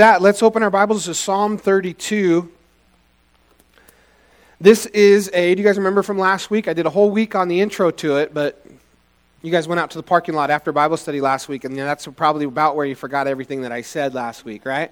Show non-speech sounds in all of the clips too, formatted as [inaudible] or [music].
that, let's open our Bibles to Psalm 32. This is a, do you guys remember from last week? I did a whole week on the intro to it, but you guys went out to the parking lot after Bible study last week, and that's probably about where you forgot everything that I said last week, right?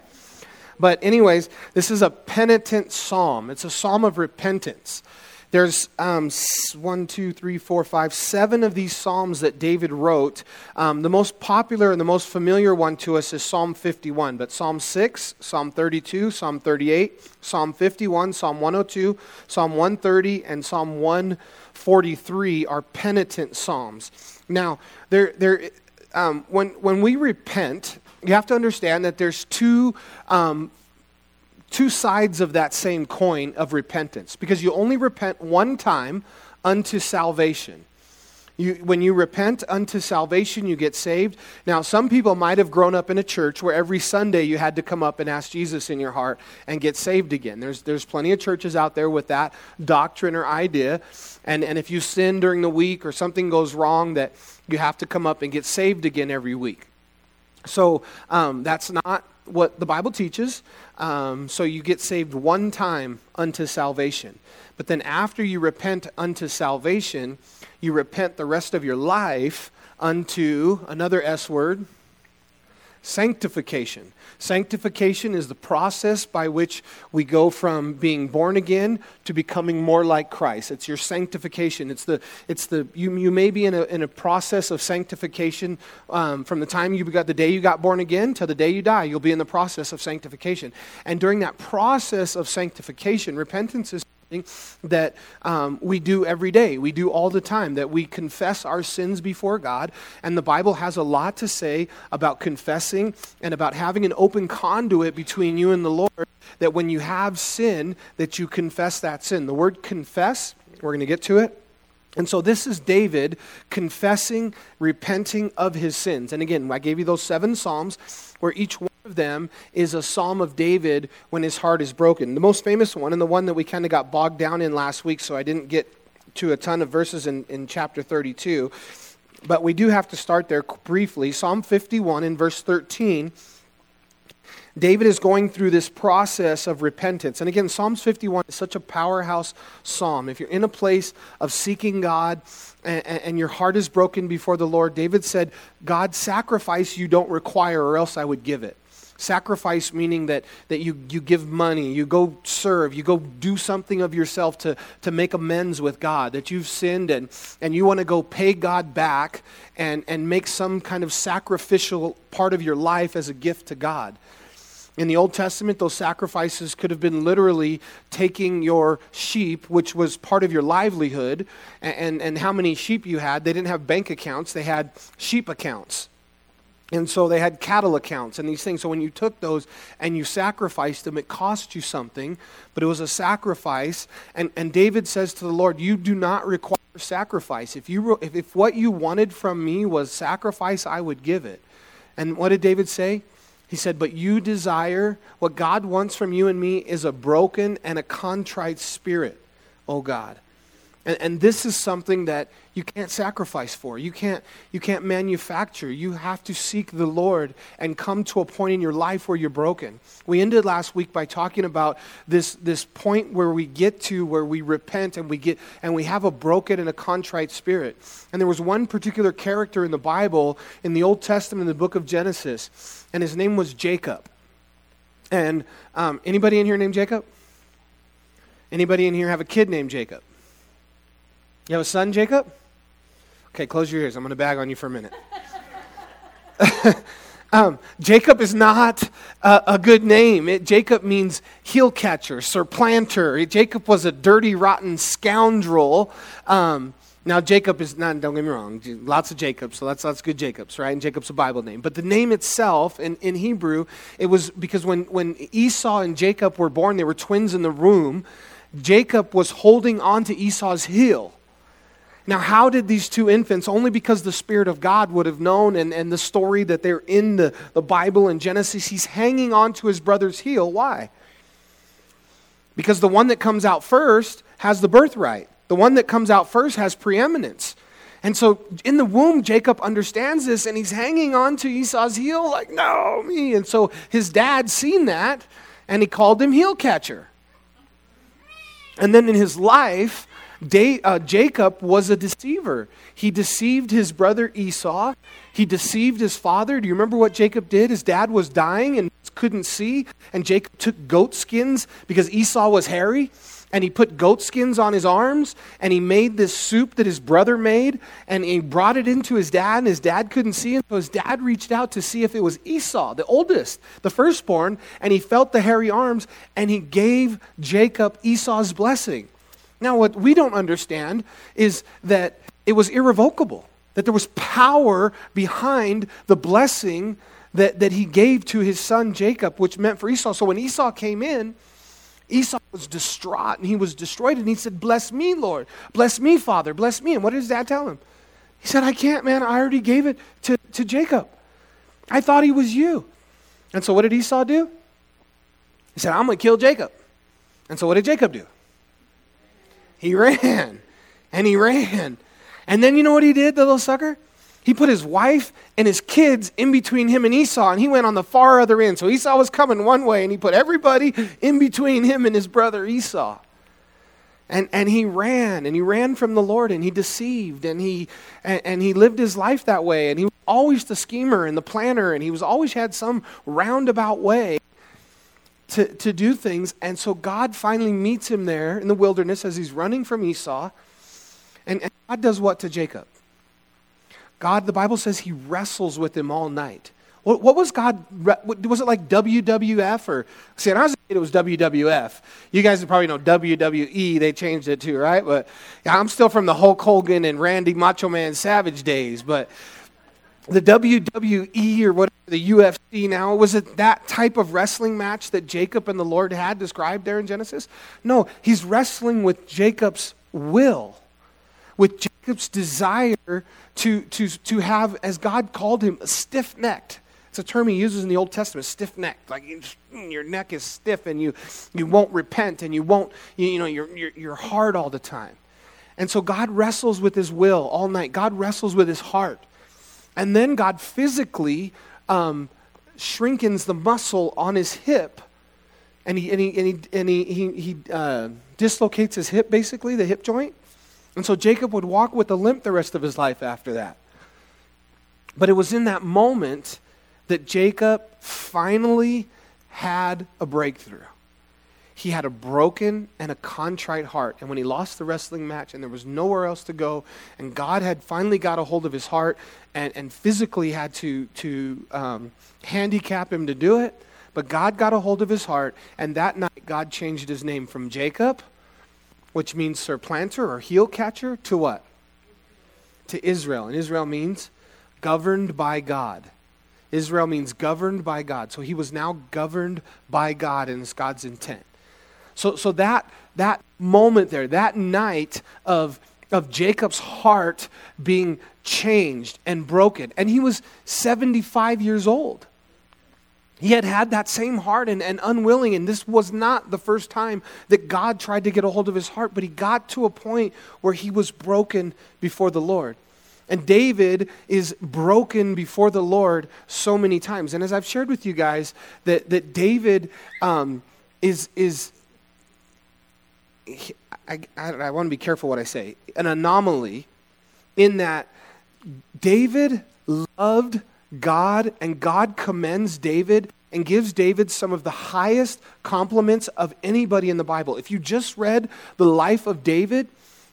But, anyways, this is a penitent psalm. It's a psalm of repentance. There's um, one, two, three, four, five, seven of these psalms that David wrote. Um, the most popular and the most familiar one to us is Psalm 51, but Psalm 6, Psalm 32, Psalm 38, Psalm 51, Psalm 102, Psalm 130, and Psalm 143 are penitent psalms. Now, they're, they're, um, when, when we repent, you have to understand that there's two um, two sides of that same coin of repentance because you only repent one time unto salvation. You, when you repent unto salvation, you get saved. Now, some people might have grown up in a church where every Sunday you had to come up and ask Jesus in your heart and get saved again. There's, there's plenty of churches out there with that doctrine or idea. And, and if you sin during the week or something goes wrong, that you have to come up and get saved again every week. So um, that's not what the Bible teaches. Um, so you get saved one time unto salvation. But then after you repent unto salvation, you repent the rest of your life unto another S word, sanctification. Sanctification is the process by which we go from being born again to becoming more like Christ. It's your sanctification. It's the, it's the you, you may be in a, in a process of sanctification um, from the time you got the day you got born again to the day you die. You'll be in the process of sanctification. And during that process of sanctification, repentance is that um, we do every day, we do all the time, that we confess our sins before God. And the Bible has a lot to say about confessing and about having an open conduit between you and the Lord, that when you have sin, that you confess that sin. The word confess, we're going to get to it. And so this is David confessing, repenting of his sins. And again, I gave you those seven Psalms where each one of them is a psalm of David when his heart is broken. The most famous one, and the one that we kind of got bogged down in last week, so I didn't get to a ton of verses in, in chapter 32, but we do have to start there briefly. Psalm 51 in verse 13. David is going through this process of repentance. And again, Psalms 51 is such a powerhouse psalm. If you're in a place of seeking God and, and, your heart is broken before the Lord, David said, God, sacrifice you don't require, or else I would give it. Sacrifice meaning that, that you, you give money, you go serve, you go do something of yourself to, to make amends with God, that you've sinned and, and you want to go pay God back and, and make some kind of sacrificial part of your life as a gift to God. In the Old Testament, those sacrifices could have been literally taking your sheep, which was part of your livelihood, and, and, and how many sheep you had. They didn't have bank accounts, they had sheep accounts. And so they had cattle accounts and these things. So when you took those and you sacrificed them, it cost you something, but it was a sacrifice. And, and David says to the Lord, You do not require sacrifice. If, you, if, if what you wanted from me was sacrifice, I would give it. And what did David say? He said, But you desire, what God wants from you and me is a broken and a contrite spirit, O God. And, and this is something that you can't sacrifice for. You can't, you can't manufacture. You have to seek the Lord and come to a point in your life where you're broken. We ended last week by talking about this, this point where we get to where we repent and we get and we have a broken and a contrite spirit. And there was one particular character in the Bible in the Old Testament in the book of Genesis, and his name was Jacob. And um, anybody in here named Jacob? Anybody in here have a kid named Jacob? You have a son, Jacob? Okay, close your ears. I'm going to bag on you for a minute. [laughs] um, Jacob is not a, a good name. It, Jacob means heel catcher, surplanter. Jacob was a dirty, rotten scoundrel. Um, now, Jacob is not, don't get me wrong, lots of Jacobs, so that's, that's good Jacobs, right? And Jacob's a Bible name. But the name itself in, in Hebrew, it was because when, when Esau and Jacob were born, they were twins in the womb. Jacob was holding on to Esau's heel. Now, how did these two infants, only because the Spirit of God would have known, and, and the story that they're in the, the Bible in Genesis, he's hanging on to his brother's heel. Why? Because the one that comes out first has the birthright, the one that comes out first has preeminence. And so in the womb, Jacob understands this and he's hanging on to Esau's heel, like, no, me. And so his dad seen that and he called him heel catcher. And then in his life, Uh, Jacob was a deceiver. He deceived his brother Esau. He deceived his father. Do you remember what Jacob did? His dad was dying and couldn't see, and Jacob took goat skins because Esau was hairy and he put goat skins on his arms and he made this soup that his brother made and he brought it into his dad and his dad couldn't see so his dad reached out to see if it was esau the oldest the firstborn and he felt the hairy arms and he gave jacob esau's blessing now what we don't understand is that it was irrevocable that there was power behind the blessing that, that he gave to his son jacob which meant for esau so when esau came in Esau was distraught and he was destroyed. And he said, Bless me, Lord. Bless me, Father. Bless me. And what does dad tell him? He said, I can't, man. I already gave it to, to Jacob. I thought he was you. And so what did Esau do? He said, I'm going to kill Jacob. And so what did Jacob do? He ran. And he ran. And then you know what he did, the little sucker? He put his wife and his kids in between him and Esau, and he went on the far other end. So Esau was coming one way, and he put everybody in between him and his brother Esau. And, and he ran, and he ran from the Lord, and he deceived, and he, and, and he lived his life that way. And he was always the schemer and the planner, and he was always had some roundabout way to, to do things. And so God finally meets him there in the wilderness as he's running from Esau. And, and God does what to Jacob? God, the Bible says he wrestles with him all night. What, what was God, was it like WWF or, see, when I was a kid, it was WWF. You guys probably know WWE, they changed it too, right? But yeah, I'm still from the Hulk Hogan and Randy Macho Man Savage days, but the WWE or whatever, the UFC now, was it that type of wrestling match that Jacob and the Lord had described there in Genesis? No, he's wrestling with Jacob's will, with Jacob's desire to, to, to have, as God called him, stiff necked. It's a term he uses in the Old Testament, stiff necked. Like your neck is stiff and you, you won't repent and you won't, you, you know, you're, you're, you're hard all the time. And so God wrestles with his will all night. God wrestles with his heart. And then God physically um, shrinkens the muscle on his hip and he, and he, and he, and he, he, he uh, dislocates his hip, basically, the hip joint. And so Jacob would walk with a limp the rest of his life after that. But it was in that moment that Jacob finally had a breakthrough. He had a broken and a contrite heart. And when he lost the wrestling match and there was nowhere else to go, and God had finally got a hold of his heart and, and physically had to, to um, handicap him to do it, but God got a hold of his heart, and that night God changed his name from Jacob which means surplanter or heel catcher, to what? To Israel. And Israel means governed by God. Israel means governed by God. So he was now governed by God and it's God's intent. So, so that, that moment there, that night of, of Jacob's heart being changed and broken, and he was 75 years old. He had had that same heart and, and unwilling, and this was not the first time that God tried to get a hold of his heart, but he got to a point where he was broken before the Lord. And David is broken before the Lord so many times. And as I've shared with you guys, that, that David um, is, is I, I, I want to be careful what I say, an anomaly in that David loved God, and God commends David and gives David some of the highest compliments of anybody in the Bible. If you just read the life of David,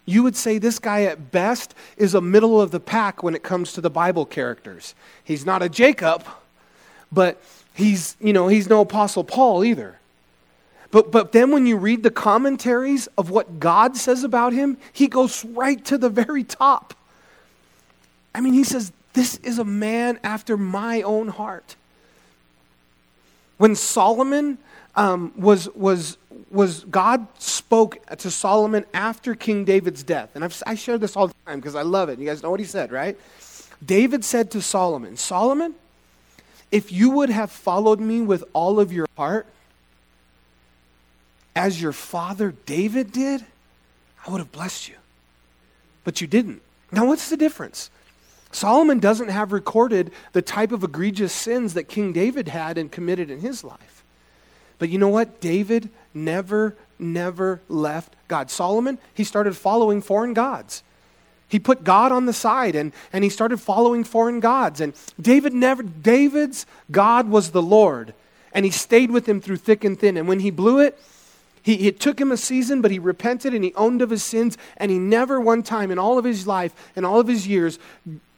you would say this guy at best is a middle of the pack when it comes to the Bible characters. He's not a Jacob, but he's, you know, he's no apostle Paul either. But, but then when you read the commentaries of what God says about him, he goes right to the very top. I mean, he says, this is a man after my own heart. When Solomon um, was, was, was, God spoke to Solomon after King David's death. And I've, I share this all the time because I love it. You guys know what he said, right? David said to Solomon, Solomon, if you would have followed me with all of your heart, as your father David did, I would have blessed you. But you didn't. Now, what's the difference? Solomon doesn't have recorded the type of egregious sins that King David had and committed in his life. But you know what? David never, never left God. Solomon, he started following foreign gods. He put God on the side and, and he started following foreign gods. And David never, David's God was the Lord. And he stayed with him through thick and thin. And when he blew it, he, it took him a season, but he repented and he owned of his sins. And he never one time in all of his life and all of his years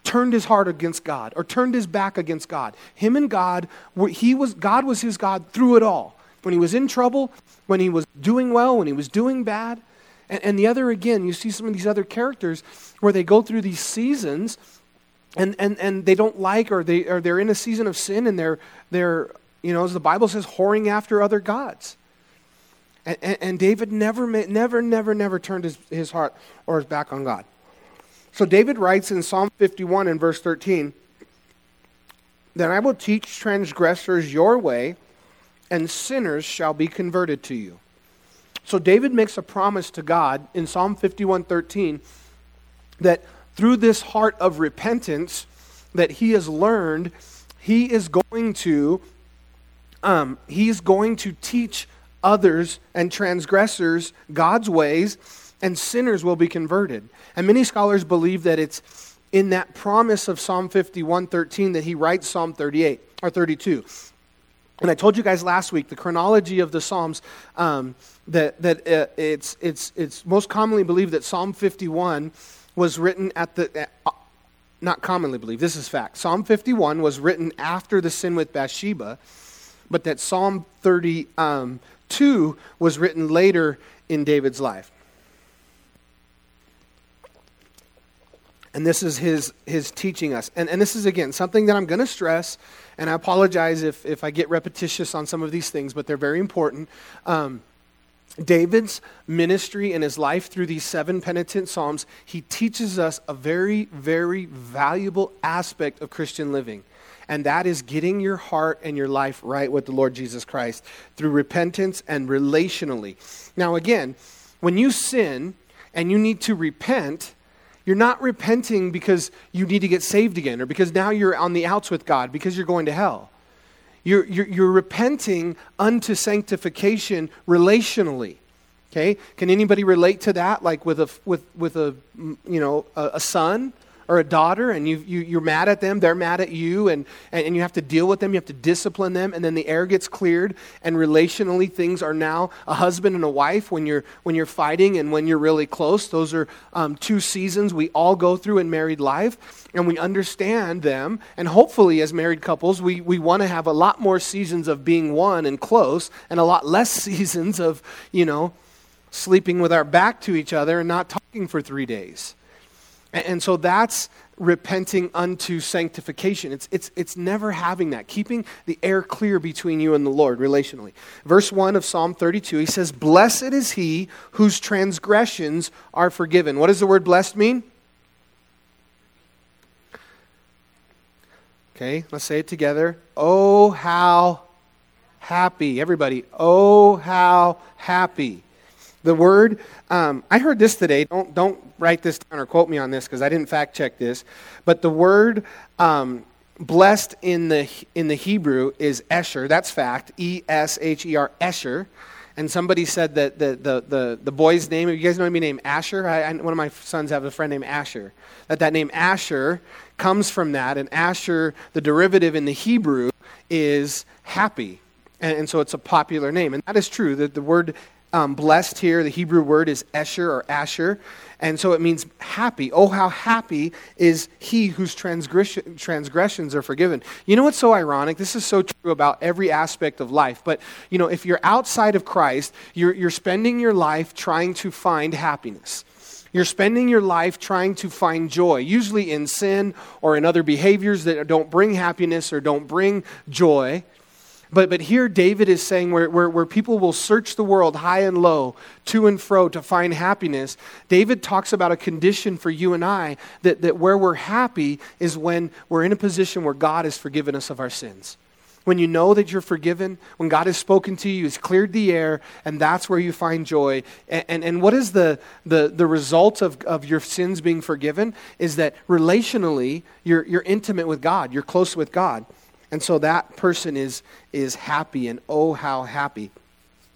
turned his heart against God or turned his back against God. Him and God, he was, God was his God through it all. When he was in trouble, when he was doing well, when he was doing bad. And, and the other, again, you see some of these other characters where they go through these seasons and, and, and they don't like or, they, or they're in a season of sin and they're, they're, you know, as the Bible says, whoring after other gods. And, and, and David never, never, never, never turned his, his heart or his back on God. So David writes in Psalm 51 in verse 13, Then I will teach transgressors your way, and sinners shall be converted to you. So David makes a promise to God in Psalm 51:13 that through this heart of repentance that he has learned, he is going to um, he's going to teach others and transgressors God's ways, and sinners will be converted. And many scholars believe that it's in that promise of Psalm 51:13 that he writes Psalm 38 or 32. And I told you guys last week the chronology of the Psalms um, that, that uh, it's, it's, it's most commonly believed that Psalm 51 was written at the, uh, not commonly believed, this is fact. Psalm 51 was written after the sin with Bathsheba, but that Psalm 30, um, was written later in David's life. And this is his, his teaching us. And, and this is, again, something that I'm going to stress, and I apologize if, if I get repetitious on some of these things, but they're very important. Um, David's ministry and his life through these seven penitent psalms, he teaches us a very, very valuable aspect of Christian living. And that is getting your heart and your life right with the Lord Jesus Christ through repentance and relationally. Now, again, when you sin and you need to repent, you're not repenting because you need to get saved again or because now you're on the outs with God because you're going to hell. You're, you're, you're repenting unto sanctification relationally. Okay? Can anybody relate to that? Like with a, with, with a, you know, a, a son or a daughter and you, you, you're mad at them, they're mad at you, and, and you have to deal with them, you have to discipline them, and then the air gets cleared, and relationally things are now a husband and a wife when you're, when you're fighting and when you're really close. Those are um, two seasons we all go through in married life, and we understand them, and hopefully as married couples, we, we want to have a lot more seasons of being one and close, and a lot less [laughs] seasons of, you know, sleeping with our back to each other and not talking for three days. And so that's repenting unto sanctification. It's, it's, it's never having that, keeping the air clear between you and the Lord relationally. Verse 1 of Psalm 32, he says, Blessed is he whose transgressions are forgiven. What does the word blessed mean? Okay, let's say it together. Oh, how happy. Everybody, oh, how happy. The word, um, I heard this today. Don't, don't write this down or quote me on this because I didn't fact check this. But the word um, blessed in the, in the Hebrew is Esher. That's fact. E S H E R, Esher. And somebody said that the, the, the, the boy's name, you guys know me named Asher? I, I, one of my sons have a friend named Asher. That that name Asher comes from that. And Asher, the derivative in the Hebrew, is happy. And, and so it's a popular name. And that is true. That the word um, blessed here, the Hebrew word is Esher or Asher, and so it means happy. Oh, how happy is he whose transgression, transgressions are forgiven. You know what's so ironic? This is so true about every aspect of life. But, you know, if you're outside of Christ, you're, you're spending your life trying to find happiness. You're spending your life trying to find joy, usually in sin or in other behaviors that don't bring happiness or don't bring joy. But, but here David is saying where, where, where people will search the world high and low, to and fro to find happiness, David talks about a condition for you and I that, that where we're happy is when we're in a position where God has forgiven us of our sins. when you know that you're forgiven, when God has spoken to you, He's cleared the air, and that's where you find joy. And, and, and what is the, the, the result of, of your sins being forgiven? Is that relationally, you're, you're intimate with God, you're close with God. And so that person is, is happy, and oh, how happy.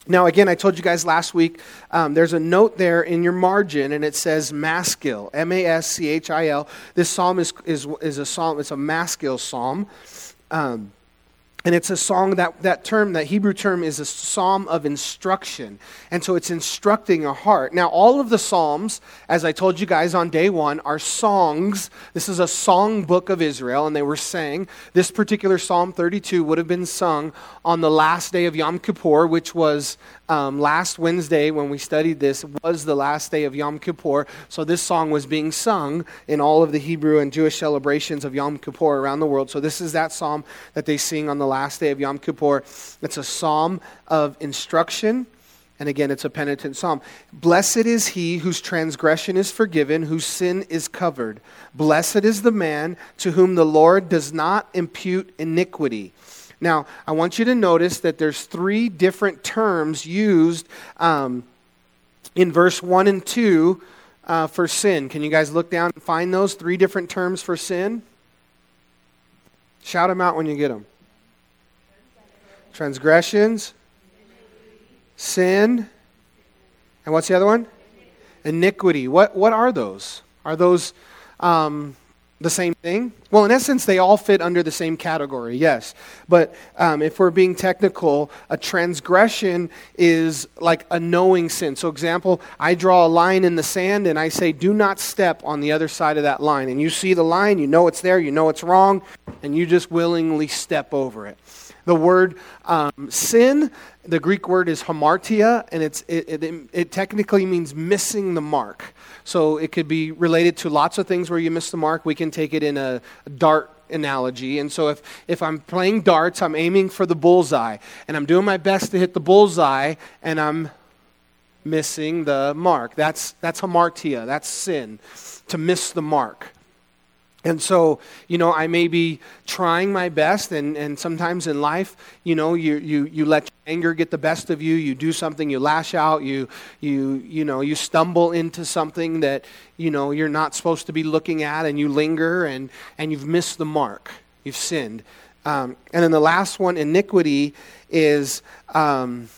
Now, again, I told you guys last week, um, there's a note there in your margin, and it says maskil, M A S C H I L. This psalm is, is, is a psalm, it's a maskil psalm. Um, and it's a song that that term that hebrew term is a psalm of instruction. And so it's instructing a heart. Now all of the psalms as i told you guys on day one are songs. This is a song book of israel and they were sang. This particular psalm 32 would have been sung on the last day of yom kippur which was um, last Wednesday when we studied this was the last day of Yom Kippur. So this song was being sung in all of the Hebrew and Jewish celebrations of Yom Kippur around the world. So this is that psalm that they sing on the last day of Yom Kippur. It's a psalm of instruction. And again, it's a penitent psalm. Blessed is he whose transgression is forgiven, whose sin is covered. Blessed is the man to whom the Lord does not impute iniquity now, I want you to notice that there's three different terms used um, in verse 1 and 2 uh, for sin. Can you guys look down and find those three different terms for sin? Shout them out when you get them. Transgressions, sin, and what's the other one? Iniquity. What, what are those? Are those um, the same thing? Well, in essence, they all fit under the same category, yes. But um, if we're being technical, a transgression is like a knowing sin. So, example, I draw a line in the sand and I say, do not step on the other side of that line. And you see the line, you know it's there, you know it's wrong, and you just willingly step over it. The word um, sin, the Greek word is hamartia, and it's, it, it, it technically means missing the mark. So it could be related to lots of things where you miss the mark. We can take it in a, dart analogy. And so if, if I'm playing darts, I'm aiming for the bullseye, and I'm doing my best to hit the bullseye, and I'm missing the mark. That's, that's hamartia, that's sin, to miss the mark. And so, you know, I may be trying my best, and, and sometimes in life, you know, you, you, you let anger get the best of you, you do something, you lash out, you, you, you know, you stumble into something that, you know, you're not supposed to be looking at, and you linger, and, and you've missed the mark. You've sinned. Um, and then the last one, iniquity, is. Um,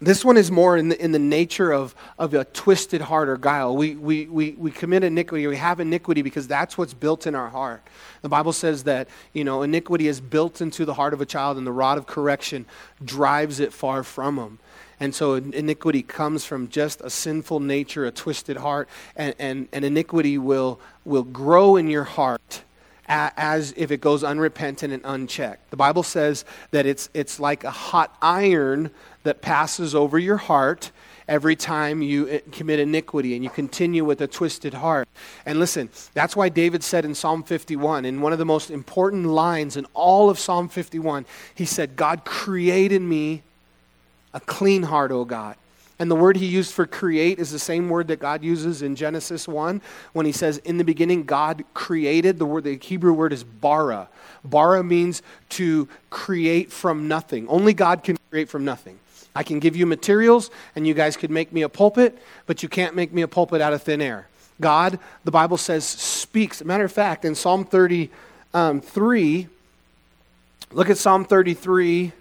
this one is more in the, in the nature of, of a twisted heart or guile. We, we, we, we commit iniquity, we have iniquity because that's what's built in our heart. The Bible says that, you know, iniquity is built into the heart of a child and the rod of correction drives it far from him. And so iniquity comes from just a sinful nature, a twisted heart, and, and, and iniquity will, will grow in your heart as if it goes unrepentant and unchecked. The Bible says that it's, it's like a hot iron that passes over your heart every time you eh, commit iniquity and you continue with a twisted heart. And listen, that's why David said in Psalm 51, in one of the most important lines in all of Psalm 51, he said, God created me a clean heart, O God. And the word he used for create is the same word that God uses in Genesis 1 when he says, In the beginning, God created. The word, the Hebrew word is bara. Bara means to create from nothing. Only God can create from nothing. I can give you materials and you guys could make me a pulpit, but you can't make me a pulpit out of thin air. God, the Bible says, speaks. matter of fact, in Psalm 33, um, look at Psalm 33